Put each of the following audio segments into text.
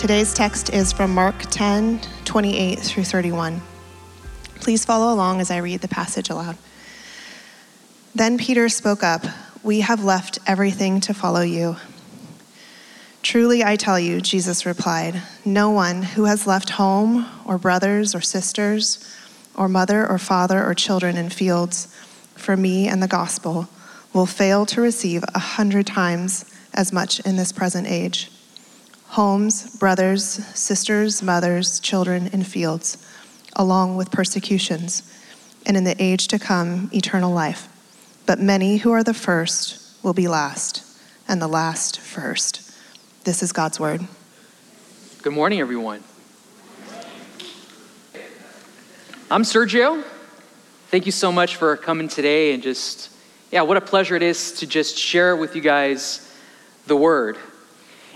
Today's text is from Mark 10 28 through 31. Please follow along as I read the passage aloud. Then Peter spoke up We have left everything to follow you. Truly, I tell you, Jesus replied, no one who has left home or brothers or sisters or mother or father or children in fields for me and the gospel will fail to receive a hundred times as much in this present age. Homes, brothers, sisters, mothers, children and fields, along with persecutions, and in the age to come, eternal life. But many who are the first will be last, and the last first. This is God's word. Good morning, everyone. I'm Sergio. Thank you so much for coming today and just, yeah, what a pleasure it is to just share with you guys the word.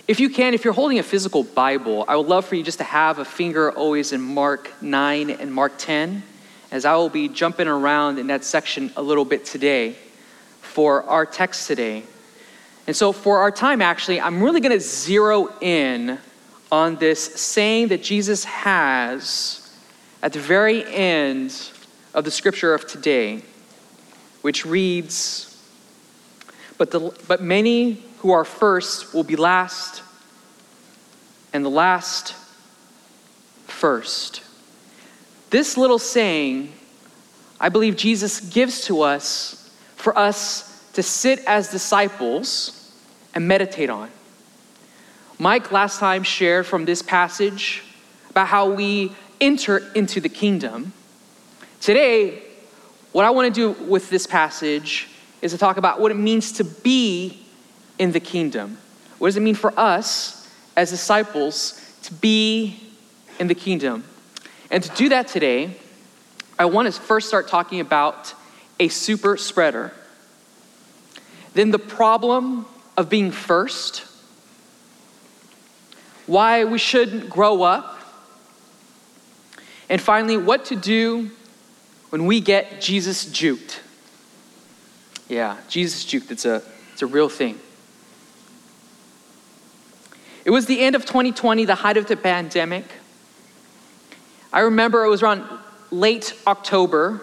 If you can, if you're holding a physical Bible, I would love for you just to have a finger always in Mark 9 and Mark 10, as I will be jumping around in that section a little bit today for our text today. And so, for our time, actually, I'm really going to zero in on this saying that Jesus has at the very end of the scripture of today, which reads, But, the, but many who are first will be last, and the last first. This little saying, I believe Jesus gives to us for us to sit as disciples and meditate on. Mike last time shared from this passage about how we enter into the kingdom. Today, what I want to do with this passage is to talk about what it means to be in the kingdom. What does it mean for us as disciples to be in the kingdom? And to do that today, I want to first start talking about a super spreader then the problem of being first, why we shouldn't grow up, and finally, what to do when we get Jesus juked. Yeah, Jesus juked, it's a, it's a real thing. It was the end of 2020, the height of the pandemic. I remember it was around late October,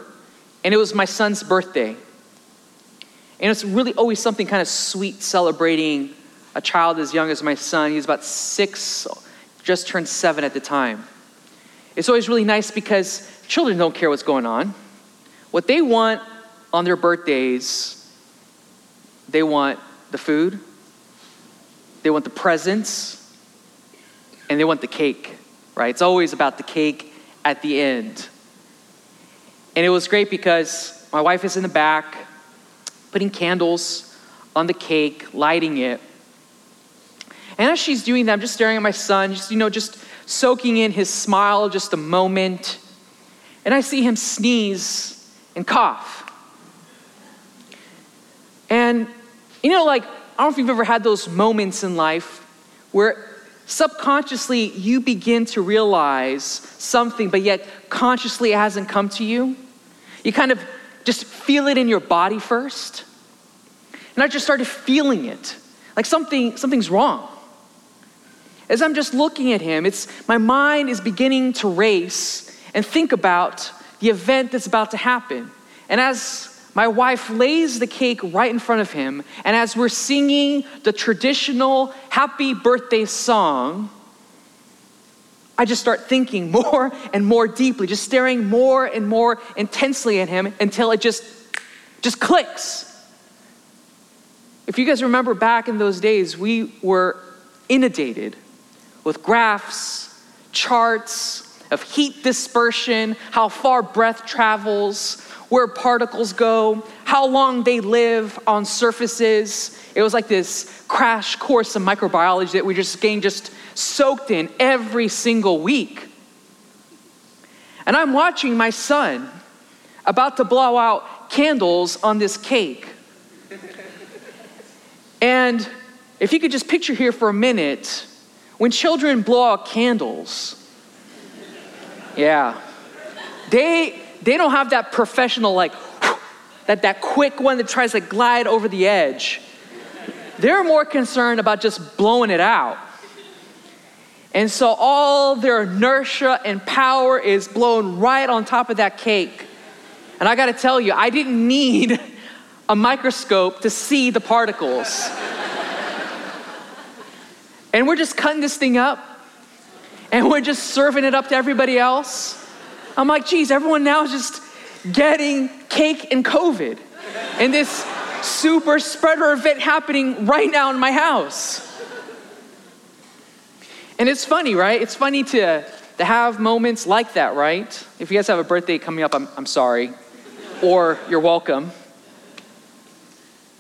and it was my son's birthday. And it's really always something kind of sweet celebrating a child as young as my son. He's about six, just turned seven at the time. It's always really nice because children don't care what's going on. What they want on their birthdays, they want the food, they want the presents, and they want the cake, right? It's always about the cake at the end. And it was great because my wife is in the back putting candles on the cake, lighting it. And as she's doing that, I'm just staring at my son, just, you know, just soaking in his smile just a moment. And I see him sneeze and cough. And, you know, like, I don't know if you've ever had those moments in life where subconsciously you begin to realize something, but yet consciously it hasn't come to you. You kind of just feel it in your body first. And I just started feeling it. Like something, something's wrong. As I'm just looking at him, it's my mind is beginning to race and think about the event that's about to happen. And as my wife lays the cake right in front of him, and as we're singing the traditional happy birthday song, I just start thinking more and more deeply, just staring more and more intensely at him until it just just clicks. If you guys remember back in those days, we were inundated with graphs, charts of heat dispersion, how far breath travels, where particles go, how long they live on surfaces. It was like this crash course of microbiology that we just getting just soaked in every single week. And I'm watching my son about to blow out candles on this cake. and if you could just picture here for a minute, when children blow out candles, yeah, they they don't have that professional like that that quick one that tries to glide over the edge. They're more concerned about just blowing it out. And so all their inertia and power is blown right on top of that cake. And I gotta tell you, I didn't need a microscope to see the particles. and we're just cutting this thing up and we're just serving it up to everybody else. I'm like, geez, everyone now is just getting cake and COVID. And this super spreader event happening right now in my house. And it's funny, right? It's funny to, to have moments like that, right? If you guys have a birthday coming up, I'm, I'm sorry. Or you're welcome.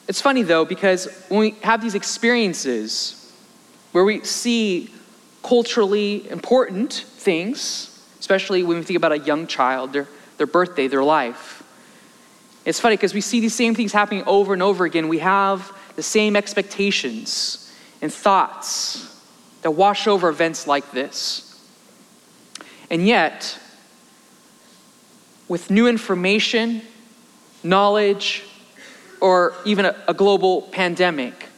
It's funny though, because when we have these experiences where we see culturally important things, especially when we think about a young child, their, their birthday, their life, it's funny because we see these same things happening over and over again. We have the same expectations and thoughts that wash over events like this. And yet, with new information, knowledge, or even a, a, global pandemic,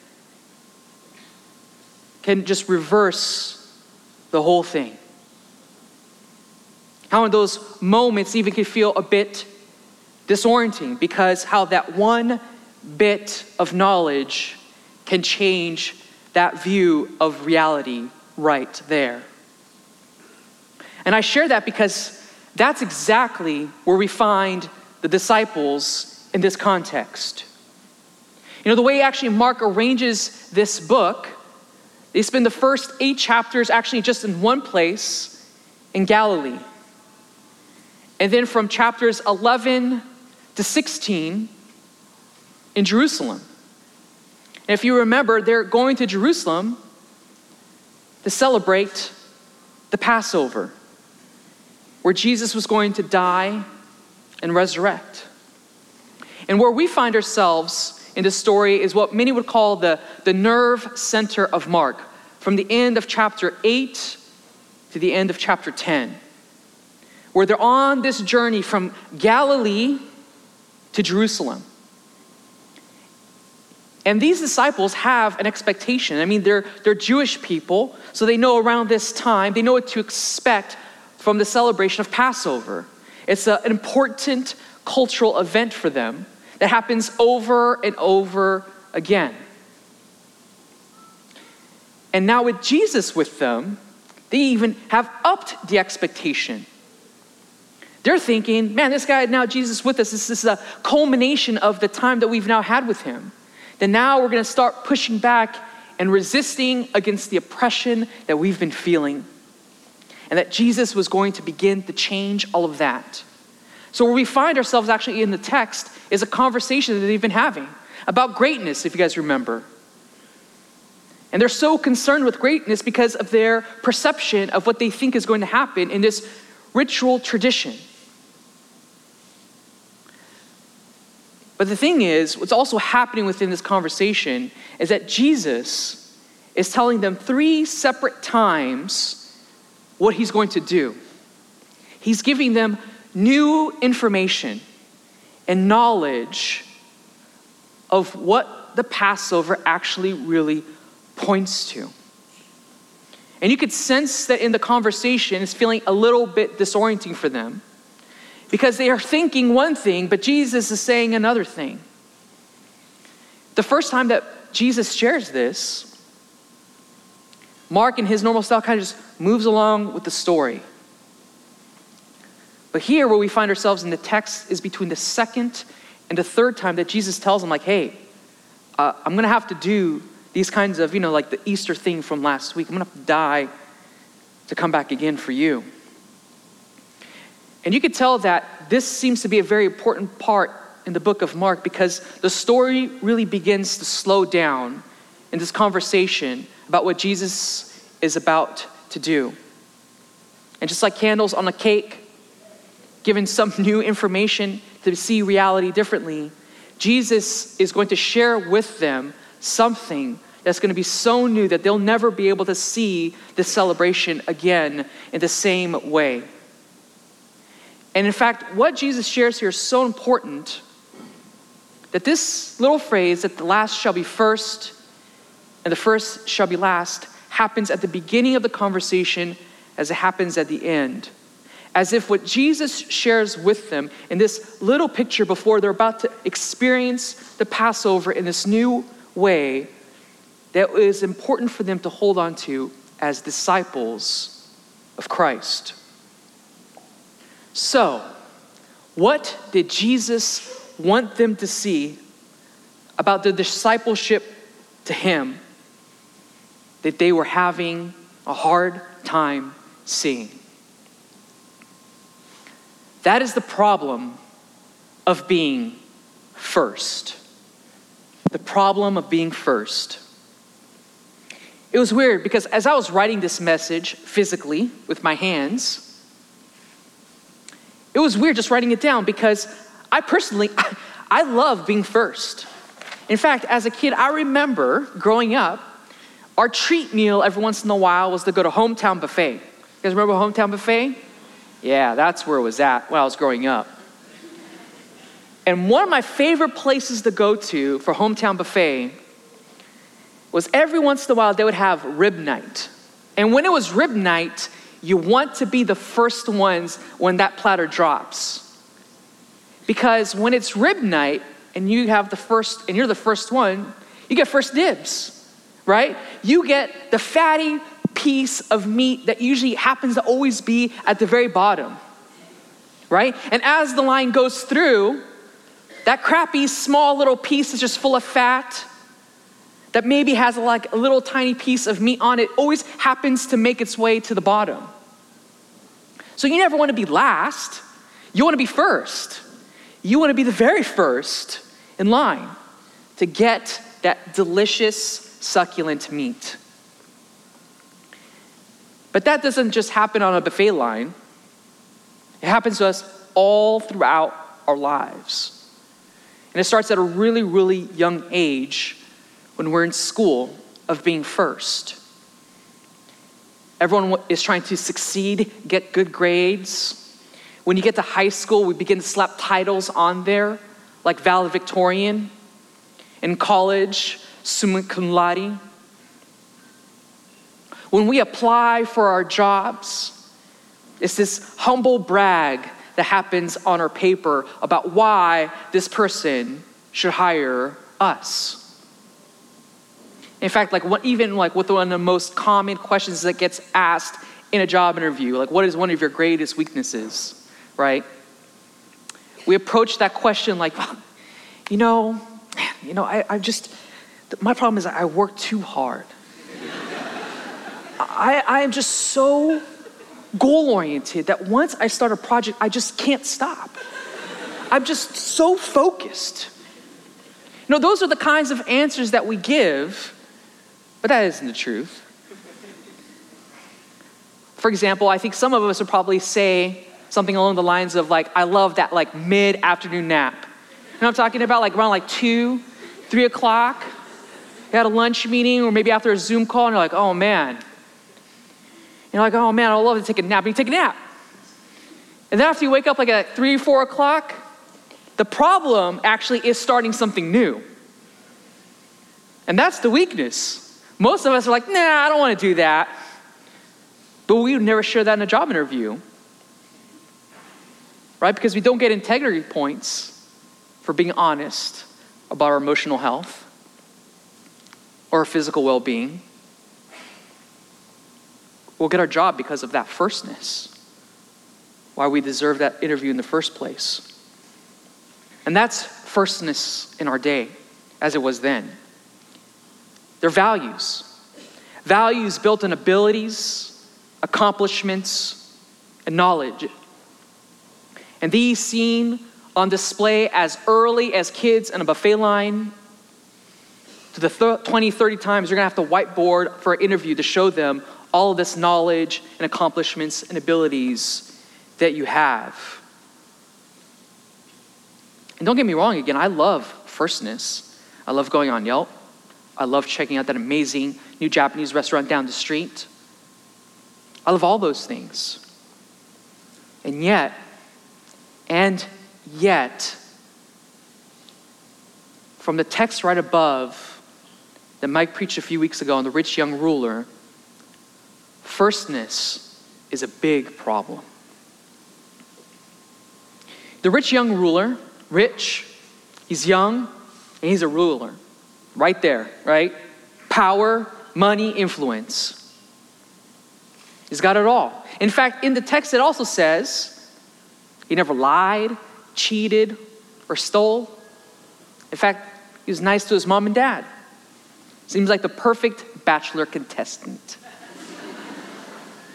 can just reverse the whole thing. How in those moments even can feel a bit disorienting because how that one bit of knowledge can change that view of reality right there. And I share that because that's exactly where we find the disciples in this context. You know, the way actually Mark arranges this book, they spend the first eight chapters actually just in one place in Galilee. And then from chapters 11 to 16 in Jerusalem. And if you remember, they're going to Jerusalem to celebrate the Passover, where Jesus was going to die and resurrect. And where we find ourselves in this story is what many would call the, the nerve center of Mark, from the end of chapter 8 to the end of chapter 10, where they're on this journey from Galilee to Jerusalem. And these disciples have an expectation. I mean, they're, they're Jewish people, so they know around this time, they know what to expect from the celebration of Passover. It's an important cultural event for them that happens over and over again. And now, with Jesus with them, they even have upped the expectation. They're thinking, man, this guy, now Jesus with us, this is a culmination of the time that we've now had with him then now we're going to start pushing back and resisting against the oppression that we've been feeling. And that Jesus was going to begin to change all of that. So, where we find ourselves actually in the text is a conversation that they've been having about greatness, if you guys remember. And they're so concerned with greatness because of their perception of what they think is going to happen in this ritual tradition. But the thing is, what's also happening within this conversation is that Jesus is telling them three separate times what he's going to do. He's giving them new information and knowledge of what the Passover actually really points to. And you could sense that in the conversation, it's feeling a little bit disorienting for them because they are thinking one thing, but Jesus is saying another thing. The first time that Jesus shares this, Mark, in his normal style, kind of just moves along with the story. But here, where we find ourselves in the text, is between the second and the third time that Jesus tells them, like, hey, uh, I'm going to have to do these kinds of, you know, like the Easter thing from last week. I'm going to have to die to come back again for you. And you could tell that this seems to be a very important part in the book of Mark because the story really begins to slow down in this conversation about what Jesus is about to do. And just like candles on a cake, given some new information to see reality differently, Jesus is going to share with them something that's going to be so new that they'll never be able to see this celebration again in the same way. And in fact, what Jesus shares here is so important that this little phrase, that the last shall be first and the first shall be last, happens at the beginning of the conversation as it happens at the end. As if what Jesus shares with them in this little picture before they're about to experience the Passover in this new way that is important for them to hold on to as disciples of Christ. So, what did Jesus want them to see about the discipleship to Him that they were having a hard time seeing? That is the problem of being first. The problem of being first. It was weird because as I was writing this message physically with my hands, it was weird just writing it down because I personally, I love being first. In fact, as a kid, I remember growing up, our treat meal every once in a while was to go to Hometown Buffet. You guys remember Hometown Buffet? Yeah, that's where it was at when I was growing up. And one of my favorite places to go to for Hometown Buffet was every once in a while they would have rib night. And when it was rib night, you want to be the first ones when that platter drops. Because when it's rib night and you have the first and you're the first one, you get first dibs, right? You get the fatty piece of meat that usually happens to always be at the very bottom. Right? And as the line goes through, that crappy small little piece is just full of fat that maybe has like a little tiny piece of meat on it always happens to make its way to the bottom. So you never want to be last, you want to be first. You want to be the very first in line to get that delicious, succulent meat. But that doesn't just happen on a buffet line, it happens to us all throughout our lives. And it starts at a really, really young age when we're in school of being first. Everyone is trying to succeed, get good grades. When you get to high school, we begin to slap titles on there, like valedictorian. In college, summa cum laude. When we apply for our jobs, it's this humble brag that happens on our paper about why this person should hire us. In fact, like what, even like what one of the most common questions that gets asked in a job interview, like what is one of your greatest weaknesses, right? We approach that question like, you know, you know, I, I just, my problem is I work too hard. I, I am just so goal oriented that once I start a project, I just can't stop. I'm just so focused. You know, those are the kinds of answers that we give but that isn't the truth. For example, I think some of us would probably say something along the lines of like, I love that like mid-afternoon nap. Know I'm talking about? Like around like two, three o'clock. You had a lunch meeting or maybe after a Zoom call and you're like, oh man. You're like, oh man, I would love to take a nap. And you take a nap. And then after you wake up like at three, four o'clock, the problem actually is starting something new. And that's the weakness. Most of us are like, nah, I don't want to do that. But we would never share that in a job interview. Right? Because we don't get integrity points for being honest about our emotional health or our physical well being. We'll get our job because of that firstness. Why we deserve that interview in the first place. And that's firstness in our day, as it was then. They're values. Values built on abilities, accomplishments, and knowledge. And these seen on display as early as kids in a buffet line to the th- 20, 30 times you're gonna have to whiteboard for an interview to show them all of this knowledge and accomplishments and abilities that you have. And don't get me wrong, again, I love firstness. I love going on Yelp. I love checking out that amazing new Japanese restaurant down the street. I love all those things. And yet, and yet, from the text right above that Mike preached a few weeks ago on the rich young ruler, firstness is a big problem. The rich young ruler, rich, he's young, and he's a ruler. Right there, right? Power, money, influence. He's got it all. In fact, in the text, it also says he never lied, cheated, or stole. In fact, he was nice to his mom and dad. Seems like the perfect bachelor contestant.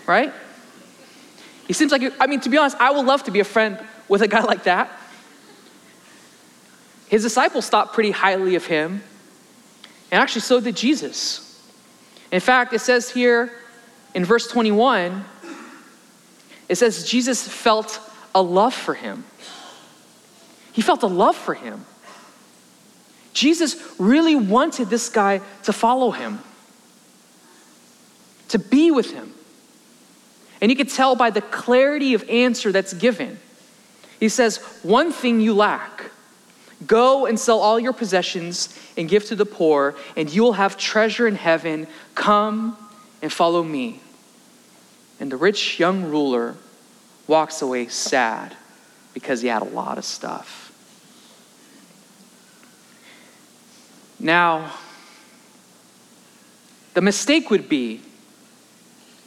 right? He seems like, I mean, to be honest, I would love to be a friend with a guy like that. His disciples thought pretty highly of him, and actually, so did Jesus. In fact, it says here in verse 21, it says Jesus felt a love for him. He felt a love for him. Jesus really wanted this guy to follow him, to be with him. And you could tell by the clarity of answer that's given. He says, One thing you lack go and sell all your possessions and give to the poor, and you will have treasure in heaven. Come and follow me. And the rich young ruler walks away sad because he had a lot of stuff. Now, the mistake would be,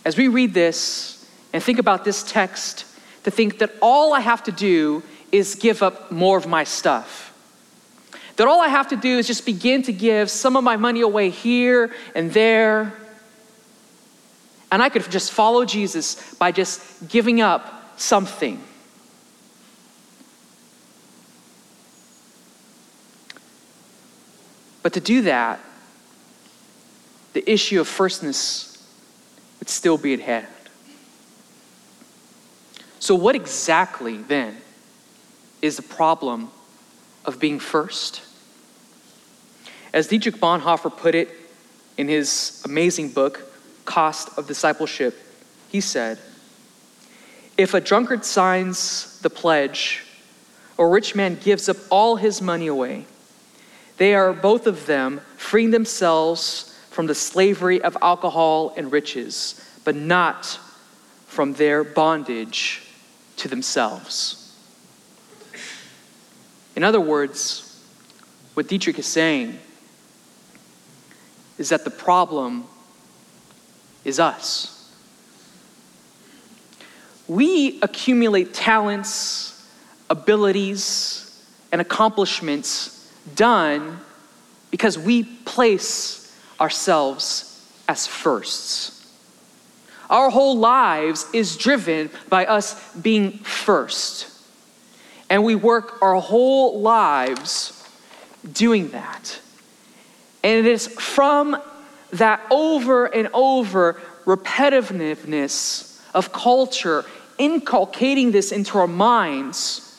as we read this and think about this text, to think that all I have to do is give up more of my stuff. That all I have to do is just begin to give some of my money away here and there. And I could just follow Jesus by just giving up something. But to do that, the issue of firstness would still be at hand. So, what exactly then is the problem of being first? As Dietrich Bonhoeffer put it in his amazing book, Cost of Discipleship, he said, If a drunkard signs the pledge, or a rich man gives up all his money away, they are both of them freeing themselves from the slavery of alcohol and riches, but not from their bondage to themselves. In other words, what Dietrich is saying is that the problem is us. We accumulate talents, abilities, and accomplishments done because we place ourselves as firsts. Our whole lives is driven by us being first. And we work our whole lives doing that. And it is from that over and over repetitiveness of culture inculcating this into our minds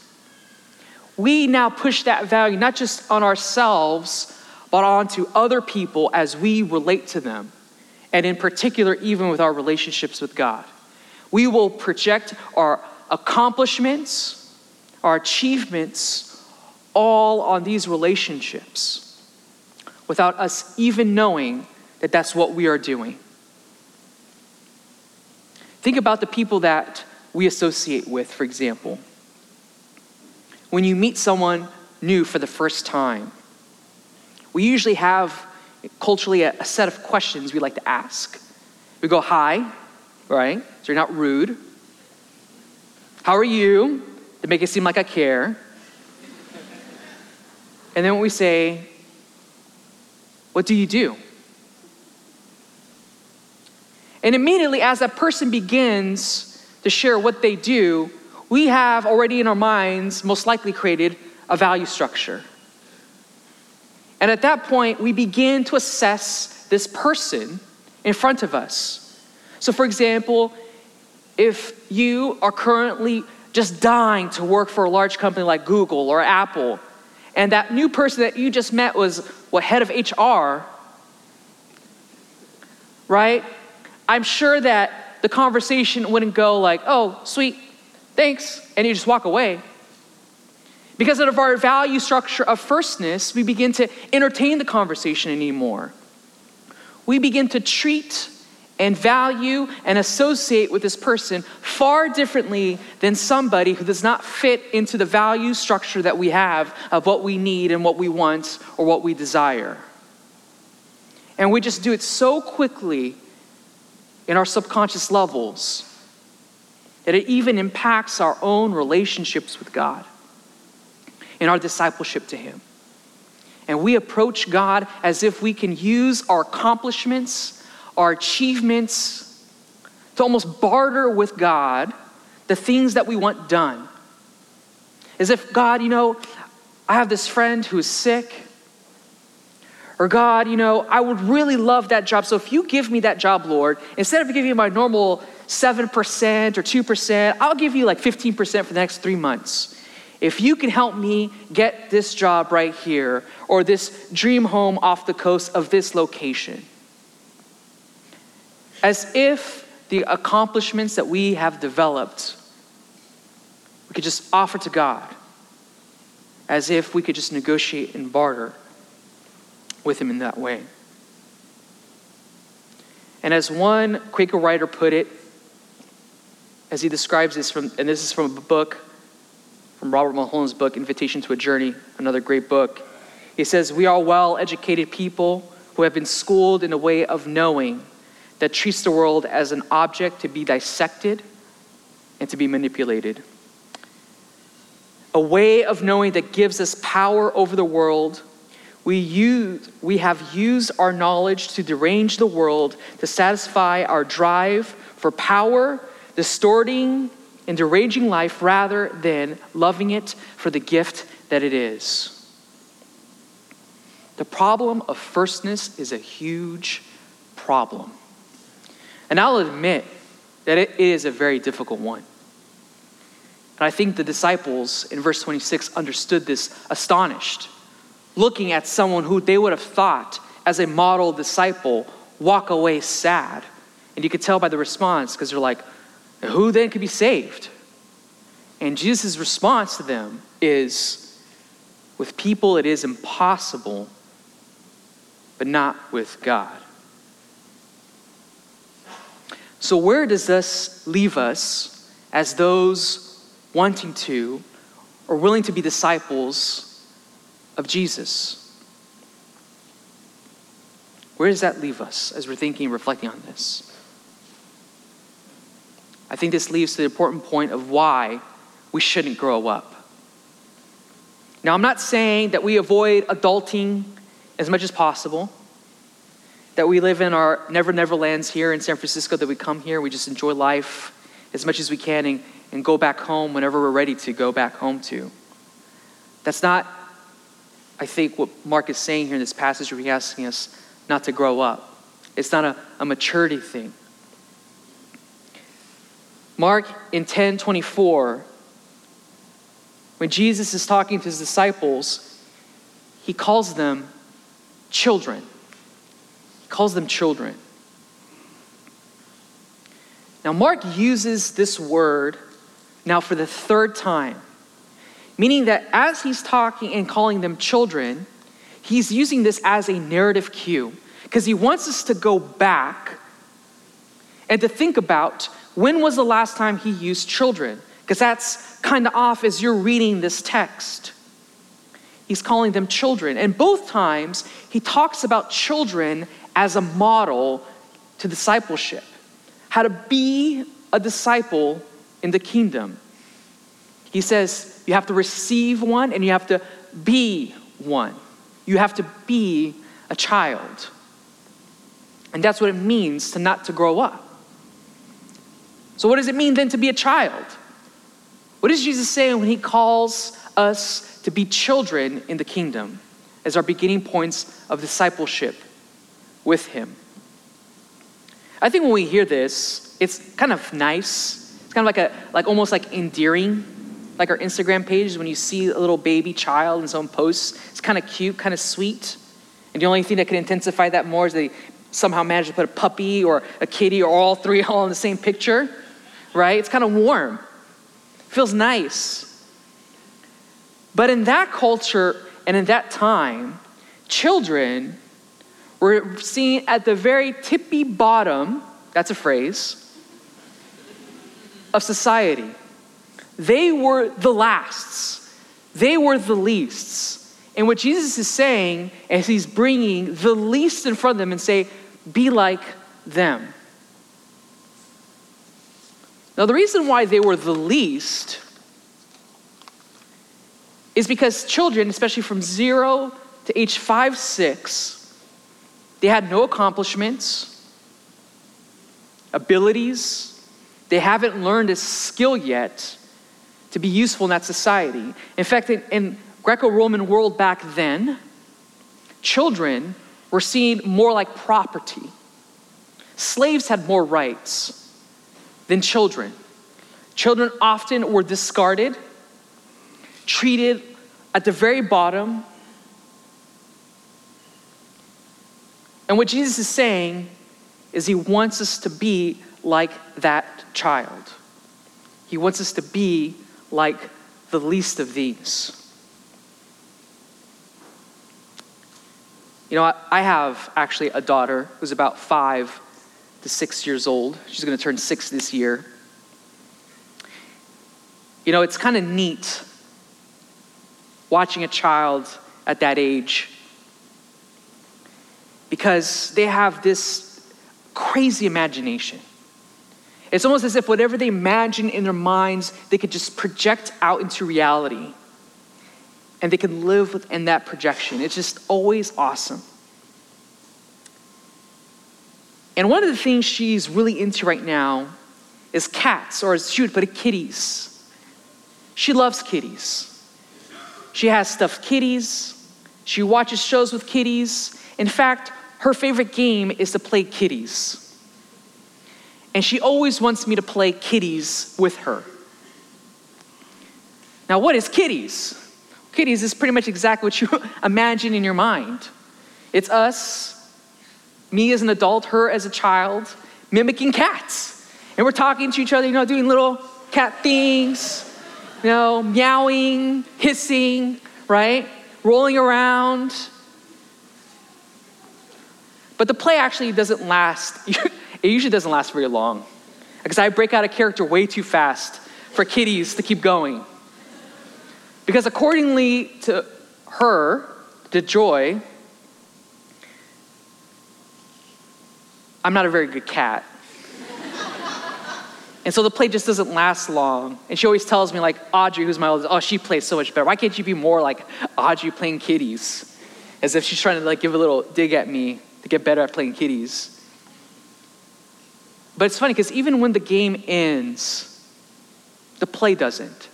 we now push that value not just on ourselves, but onto other people as we relate to them. And in particular, even with our relationships with God. We will project our accomplishments, our achievements, all on these relationships without us even knowing that that's what we are doing. Think about the people that we associate with, for example when you meet someone new for the first time, we usually have culturally a, set of questions we like to ask. We go, Hi, right? So you're not rude. How are you? To make it seem like I care. And then when we say, What do you do? And immediately, as that person begins to share what they do, we have already in our minds most likely created a value structure. And at that point, we begin to assess this person in front of us. So, for example, if you are currently just dying to work for a large company like Google or Apple, and that new person that you just met was what head of HR, right? I'm sure that the conversation wouldn't go like, "Oh, sweet, thanks, and you just walk away. Because of our value structure of firstness, we begin to entertain the conversation anymore. We begin to treat and value and associate with this person far differently than somebody who does not fit into the value structure that we have of what we need and what we want or what we desire. And we just do it so quickly in our subconscious levels that it even impacts our own relationships with God and our discipleship to Him. And we approach God as if we can use our accomplishments, our achievements, to almost barter with God the things that we want done. As if, God, you know, I have this friend who is sick. Or, God, you know, I would really love that job. So if you give me that job, Lord, instead of giving me my normal 7% or 2%, I'll give you like 15% for the next three months. If you can help me get this job right here or this dream home off the coast of this location. As if the accomplishments that we have developed, we could just offer to God. As if we could just negotiate and barter with Him in that way. And as one Quaker writer put it, as he describes this from, and this is from a book, from Robert Mulholland's book, Invitation to a Journey, another great book. He says, We are well educated people who have been schooled in a way of knowing that treats the world as an object to be dissected and to be manipulated. A way of knowing that gives us power over the world. We, use, we have used our knowledge to derange the world to satisfy our drive for power distorting and deranging life rather than loving it for the gift that it is. The problem of firstness is a huge problem. And I'll admit that it is a very difficult one. And I think the disciples in verse 26 understood this astonished, looking at someone who they would have thought as a model disciple walk away sad. And you could tell by the response because they're like, who then could be saved? And Jesus' response to them is with people it is impossible, but not with God. So, where does this leave us as those wanting to or willing to be disciples of Jesus? Where does that leave us as we're thinking and reflecting on this? I think this leads to the important point of why we shouldn't grow up. Now, I'm not saying that we avoid adulting as much as possible, that we live in our never never lands here in San Francisco, that we come here, we just enjoy life as much as we can and, and go back home whenever we're ready to go back home to. That's not, I think, what Mark is saying here in this passage where he's asking us not to grow up. It's not a, a maturity thing. Mark in 10:24 when Jesus is talking to his disciples, he calls them children. Calls them children. Now, Mark uses this word now for the third time, meaning that as he's talking and calling them children, he's using this as a narrative cue because he wants us to go back and to think about when was the last time he used children? Because that's kind of off as you're reading this text. He's calling them children. And both times, he talks about children as a model to discipleship, how to be a disciple in the kingdom. He says you have to receive one and you have to be one. You have to be a child. And that's what it means to not to grow up. So, what does it mean then to be a child? What is Jesus saying when he calls us to be children in the kingdom as our beginning points of discipleship with him? I think when we hear this, it's kind of nice. It's kind of like a like almost like endearing, like our Instagram pages when you see a little baby child and someone posts. It's kind of cute, kind of sweet. And the only thing that can intensify that more is they somehow manage to put a puppy or a kitty or all three all in the same picture right? It's kind of warm, feels nice. But in that culture and in that time, children were seen at the very tippy bottom that's a phrase, of society. They were the lasts, they were the leasts. And what Jesus is saying as he's bringing the least in front of them and say, be like them. Now, the reason why they were the least is because children, especially from zero to age five, six, they had no accomplishments, abilities. They haven't learned a skill yet to be useful in that society. In fact, in, in Greco Roman world back then, children were seen more like property. Slaves had more rights than children. Children often were discarded, treated at the very bottom. And what Jesus is saying is he wants us to be like that child. He wants us to be like the least of these. You know, I have actually a daughter who's about five to six years old. She's going to turn six this year. You know, it's kind of neat watching a child at that age because they have this crazy imagination. It's almost as if whatever they imagine in their minds, they could just project out into reality and they can live within that projection. It's just always awesome. And one of the things she's really into right now is cats, or would put it, kitties. She loves kitties. She has stuffed kitties. She watches shows with kitties. In fact, her favorite game is to play kitties. And she always wants me to play kitties with her. Now, what is kitties? Kitties is pretty much exactly what you imagine in your mind. It's us, me as an adult, her as a child, mimicking cats. And we're talking to each other, you know, doing little cat things, you know, meowing, hissing, right? Rolling around. But the play actually doesn't last, it usually doesn't last very long. Because I break out a character way too fast for kitties to keep going. Because accordingly to her, to Joy, I'm not a very good cat. and so the play just doesn't last long. And she always tells me, like, Audrey, who's my oldest, oh, she plays so much better. Why can't you be more like Audrey playing kitties? As if she's trying to like give a little dig at me to get better at playing kitties. But it's funny because even when the game ends, the play doesn't.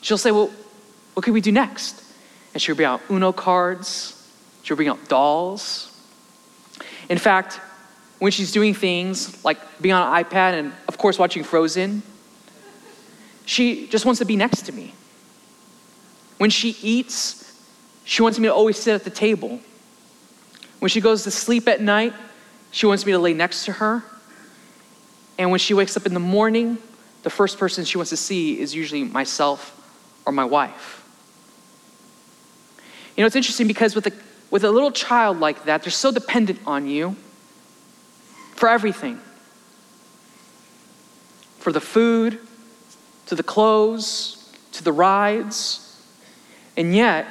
She'll say, Well, what can we do next? And she'll bring out Uno cards, she'll bring out dolls. In fact, when she's doing things like being on an iPad and, of course, watching Frozen, she just wants to be next to me. When she eats, she wants me to always sit at the table. When she goes to sleep at night, she wants me to lay next to her. And when she wakes up in the morning, the first person she wants to see is usually myself or my wife. You know, it's interesting because with a, with a little child like that, they're so dependent on you for everything for the food, to the clothes, to the rides. And yet,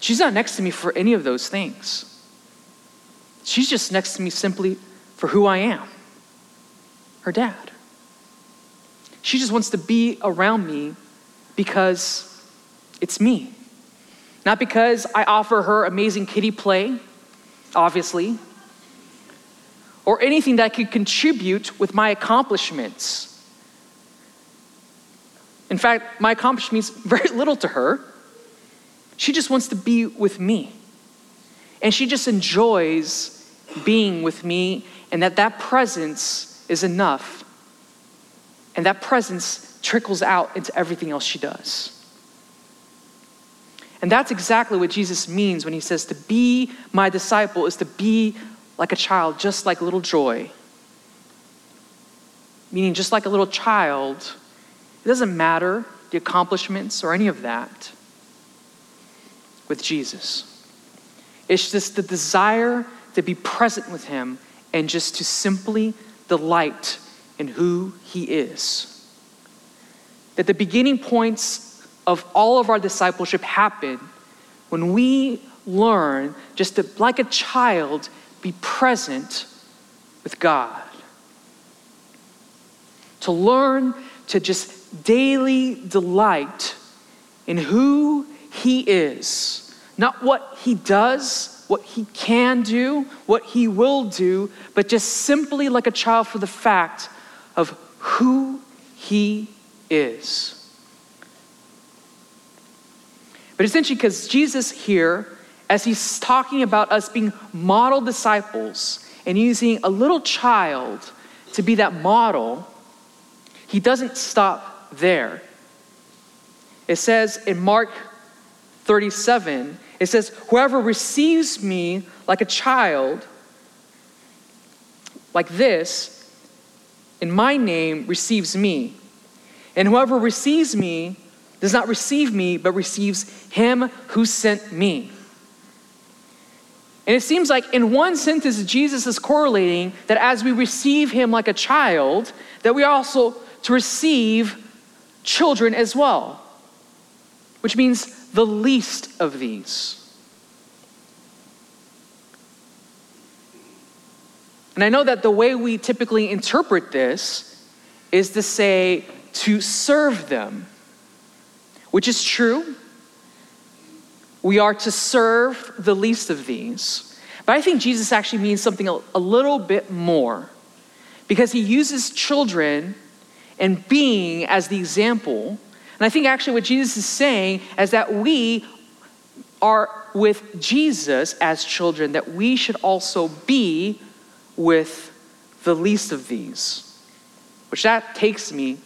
she's not next to me for any of those things. She's just next to me simply for who I am her dad. She just wants to be around me because it's me. Not because I offer her amazing kitty play, obviously, or anything that could contribute with my accomplishments. In fact, my accomplishments very little to her. She just wants to be with me. And she just enjoys being with me and that that presence is enough. And that presence trickles out into everything else she does. And that's exactly what Jesus means when he says to be my disciple is to be like a child, just like little joy. Meaning, just like a little child, it doesn't matter the accomplishments or any of that with Jesus. It's just the desire to be present with Him and just to simply delight in who He is. That the beginning points of all of our discipleship happen when we learn just to, like a child, be present with God. To learn to just daily delight in who He is, not what He does, what He can do, what He will do, but just simply like a child for the fact of who He is. But essentially, because Jesus here, as he's talking about us being model disciples and using a little child to be that model, he doesn't stop there. It says in Mark 37, it says, Whoever receives me like a child, like this, in my name receives me. And whoever receives me does not receive me, but receives him who sent me. And it seems like in one sentence, Jesus is correlating that as we receive him like a child, that we are also to receive children as well, which means the least of these. And I know that the way we typically interpret this is to say to serve them, which is true. We are to serve the least of these. But I think Jesus actually means something a, little bit more because he uses children and being as the example. And I think actually what Jesus is saying is that we are with Jesus as children, that we should also be with the least of these. Which that takes me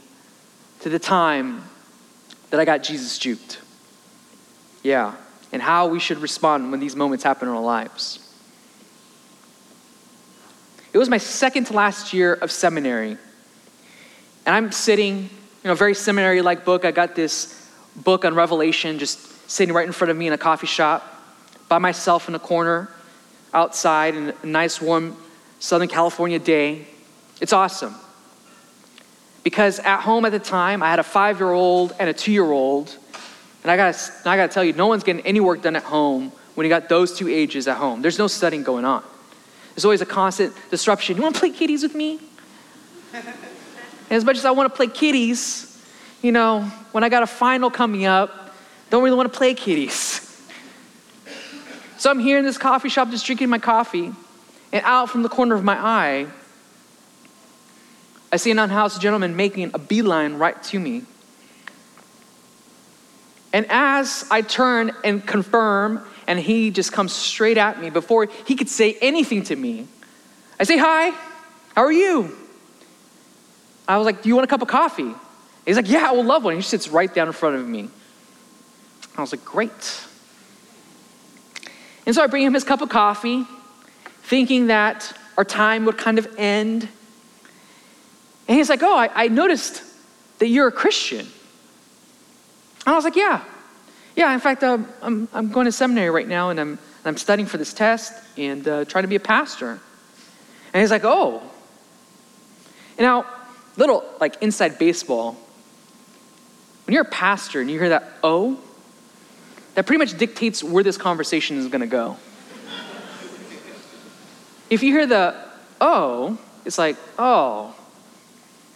to the time that I got Jesus juked. Yeah, and how we should respond when these moments happen in our lives. It was my second to last year of seminary. And I'm sitting, know, very seminary like book. I got this book on Revelation just sitting right in front of me in a coffee shop by myself in a corner outside in a nice warm Southern California day. It's awesome. Because at home at the time, I had a five year old and a two year old. And I gotta, I gotta tell you, no one's getting any work done at home when you got those two ages at home. There's no studying going on. There's always a constant disruption. You wanna play kitties with me? And as much as I wanna play kitties, you know, when I got a final coming up, don't really wanna play kitties. So I'm here in this coffee shop just drinking my coffee, and out from the corner of my eye, I see an unhoused gentleman making a beeline right to me. And as I turn and confirm, and he just comes straight at me before he could say anything to me, I say, Hi, how are you? I was like, Do you want a cup of coffee? He's like, Yeah, I would love one. He sits right down in front of me. I was like, Great. And so I bring him his cup of coffee, thinking that our time would kind of end. And he's like, Oh, I, I noticed that you're a Christian. And I was like, Yeah. Yeah, in fact, uh, I'm, I'm going to seminary right now and I'm, I'm studying for this test and uh, trying to be a pastor. And he's like, Oh. And now, little like inside baseball, when you're a pastor and you hear that oh, that pretty much dictates where this conversation is going to go. if you hear the oh, it's like, oh,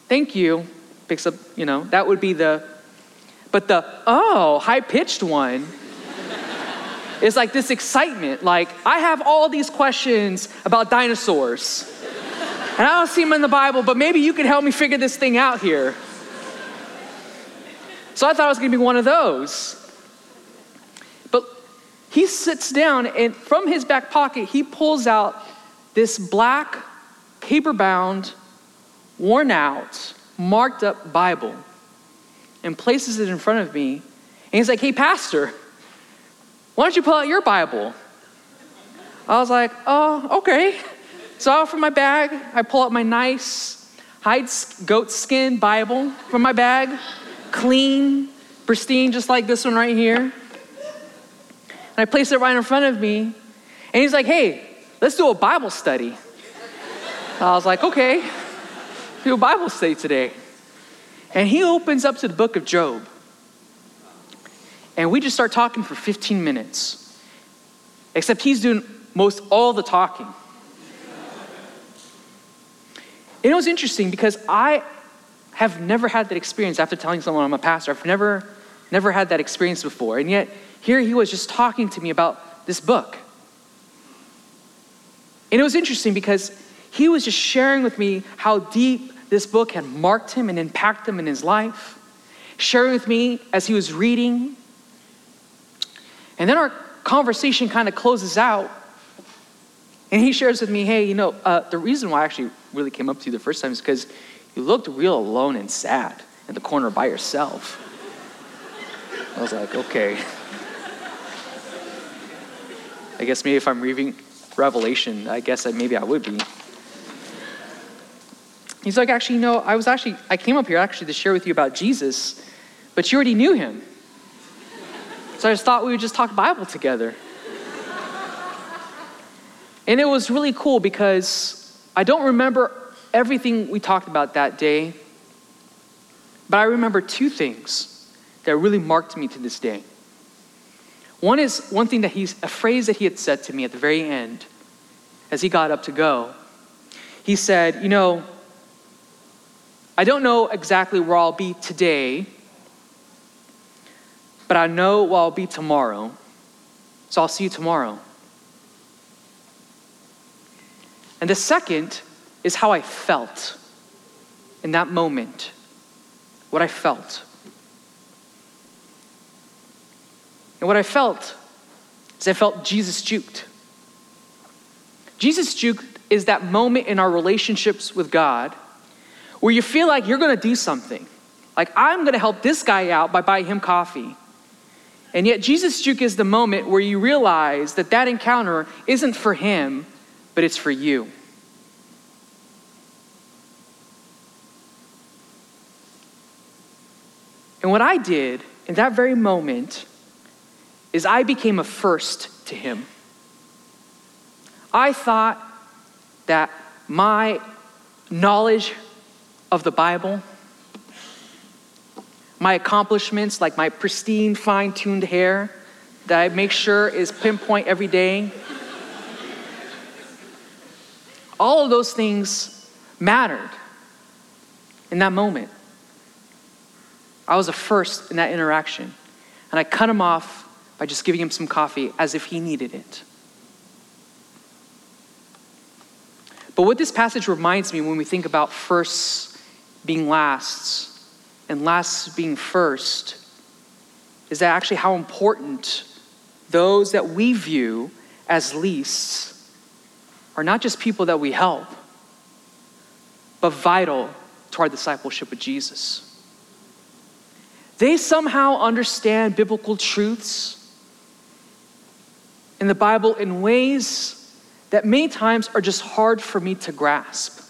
thank you, picks up, you know, that would be the, but the oh, high pitched one is like this excitement. Like, I have all these questions about dinosaurs, and I don't see them in the Bible, but maybe you can help me figure this thing out here. So I thought it was gonna be one of those. But he sits down, and from his back pocket, he pulls out this black, paper bound, worn out, marked up Bible and places it in front of me. And he's like, Hey, Pastor, why don't you pull out your Bible? I was like, Oh, okay. So out from my bag, I pull out my nice hide goat skin Bible from my bag, clean, pristine, just like this one right here. And I place it right in front of me. And he's like, Hey, let's do a Bible study. I was like, okay, do a Bible study today. And he opens up to the book of Job. And we just start talking for 15 minutes. Except he's doing most all the talking. And it was interesting because I have never had that experience after telling someone I'm a pastor. I've never, never had that experience before. And yet, here he was just talking to me about this book. And it was interesting because he was just sharing with me how deep this book had marked him and impacted him in his life, sharing with me as he was reading. And then our conversation kind of closes out, and he shares with me, hey, you know, uh, the reason why I actually really came up to you the first time is because you looked real alone and sad in the corner by yourself. I was like, okay. I guess maybe if I'm reading Revelation, I guess I, maybe I would be. He's like, actually, you know, I was actually, I came up here actually to share with you about Jesus, but you already knew him. So I just thought we would just talk Bible together. And it was really cool because I don't remember everything we talked about that day, but I remember two things that really marked me to this day. One is one thing that he's a phrase that he had said to me at the very end as he got up to go. He said, You know, I don't know exactly where I'll be today, but I know where I'll be tomorrow. So I'll see you tomorrow. And the second is how I felt in that moment, what I felt. And what I felt is I felt Jesus juked. Jesus juked is that moment in our relationships with God where you feel like you're gonna do something. Like, I'm gonna help this guy out by buying him coffee. And yet, Jesus juke is the moment where you realize that that encounter isn't for him, but it's for you. And what I did in that very moment is I became a first to him. I thought that my knowledge of the Bible, my accomplishments, like my pristine, fine tuned hair that I make sure is pinpoint every day, all of those things mattered in that moment. I was a first in that interaction. And I cut him off by just giving him some coffee as if he needed it. But what this passage reminds me when we think about firsts being lasts and lasts being first is that actually how important those that we view as leasts are not just people that we help, but vital to our discipleship with Jesus. They somehow understand biblical truths in the Bible in ways that many times are just hard for me to grasp.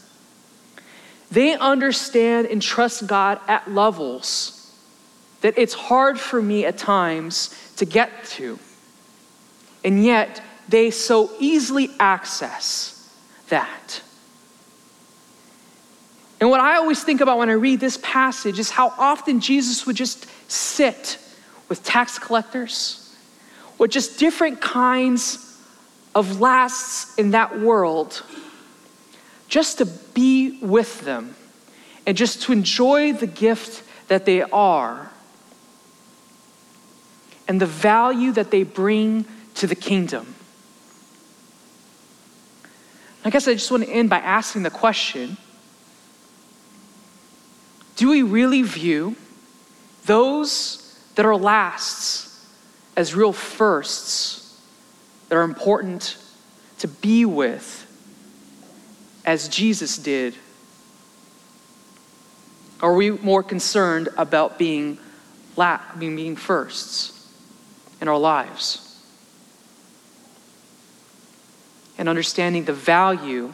They understand and trust God at levels that it's hard for me at times to get to. And yet, they so easily access that. And what I always think about when I read this passage is how often Jesus would just sit with tax collectors, with just different kinds of lasts in that world just to be with them and just to enjoy the gift that they are and the value that they bring to the kingdom. I guess I just want to end by asking the question Do we really view those that are lasts as real firsts? that are important to be with as Jesus did? Are we more concerned about being, la- being firsts in our lives? And understanding the value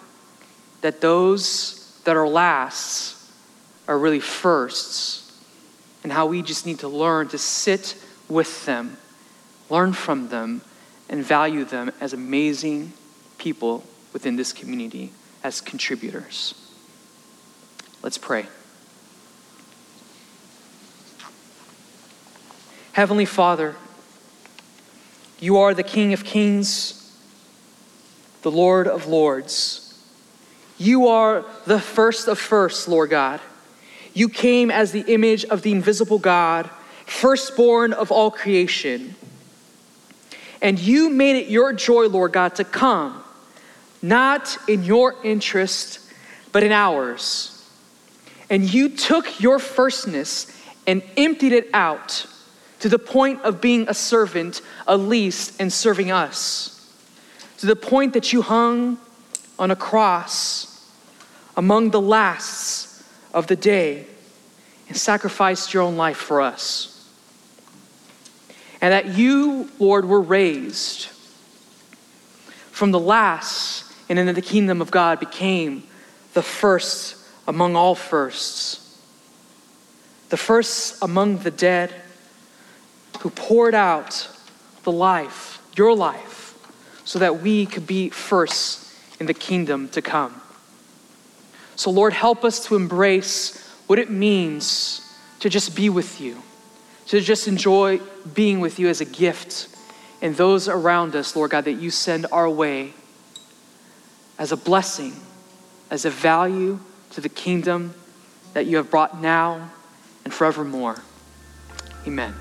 that those that are lasts are really firsts, and how we just need to learn to sit with them, learn from them, and value them as amazing people within this community as contributors. Let's pray. Heavenly Father, you are the King of kings, the Lord of lords. You are the first of first, Lord God. You came as the image of the invisible God, firstborn of all creation. And you made it your joy, Lord God, to come, not in your interest, but in ours. And you took your firstness and emptied it out to the point of being a servant, a least, and serving us. To the point that you hung on a cross among the lasts of the day and sacrificed your own life for us. And that you, Lord, were raised from the last and into the kingdom of God became the first among all firsts, the first among the dead who poured out the life, your life, so that we could be first in the kingdom to come. So, Lord, help us to embrace what it means to just be with you, to just enjoy being with you as a gift, and those around us, Lord God, that you send our way as a blessing, as a value to the kingdom that you have brought now and forevermore. Amen.